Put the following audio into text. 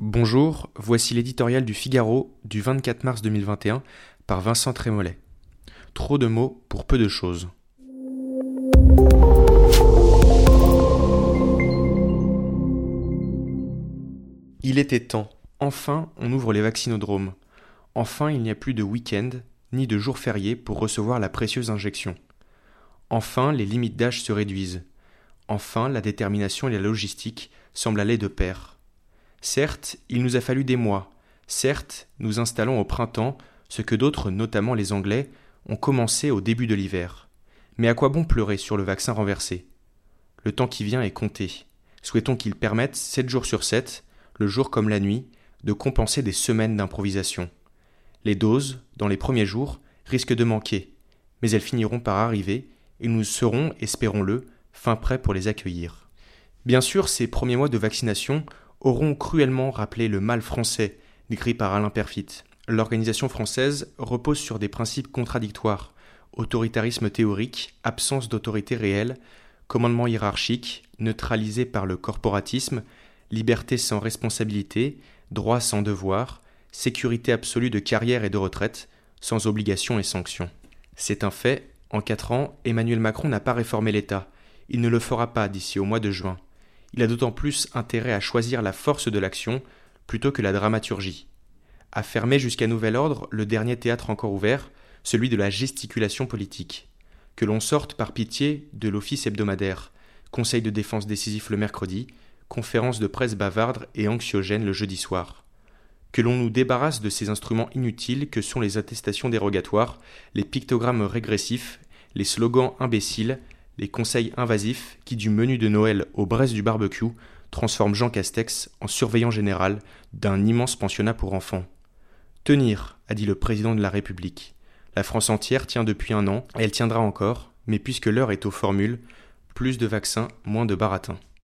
Bonjour, voici l'éditorial du Figaro du 24 mars 2021 par Vincent Trémollet. Trop de mots pour peu de choses. Il était temps. Enfin, on ouvre les vaccinodromes. Enfin, il n'y a plus de week-end ni de jours fériés pour recevoir la précieuse injection. Enfin, les limites d'âge se réduisent. Enfin, la détermination et la logistique semblent aller de pair. Certes, il nous a fallu des mois. Certes, nous installons au printemps ce que d'autres, notamment les Anglais, ont commencé au début de l'hiver. Mais à quoi bon pleurer sur le vaccin renversé? Le temps qui vient est compté. Souhaitons qu'il permette, sept jours sur sept, le jour comme la nuit, de compenser des semaines d'improvisation. Les doses, dans les premiers jours, risquent de manquer, mais elles finiront par arriver, et nous serons, espérons-le, fin prêts pour les accueillir. Bien sûr, ces premiers mois de vaccination auront cruellement rappelé le mal français décrit par Alain Perfit. L'organisation française repose sur des principes contradictoires autoritarisme théorique, absence d'autorité réelle, commandement hiérarchique, neutralisé par le corporatisme, liberté sans responsabilité, droit sans devoir, sécurité absolue de carrière et de retraite, sans obligation et sanction. C'est un fait, en quatre ans, Emmanuel Macron n'a pas réformé l'État. Il ne le fera pas d'ici au mois de juin il a d'autant plus intérêt à choisir la force de l'action plutôt que la dramaturgie. À fermer jusqu'à nouvel ordre le dernier théâtre encore ouvert, celui de la gesticulation politique. Que l'on sorte par pitié de l'office hebdomadaire, conseil de défense décisif le mercredi, conférence de presse bavarde et anxiogène le jeudi soir. Que l'on nous débarrasse de ces instruments inutiles que sont les attestations dérogatoires, les pictogrammes régressifs, les slogans imbéciles, les conseils invasifs qui, du menu de Noël au braise du barbecue, transforment Jean Castex en surveillant général d'un immense pensionnat pour enfants. Tenir, a dit le président de la République. La France entière tient depuis un an, elle tiendra encore, mais puisque l'heure est aux formules, plus de vaccins, moins de baratins.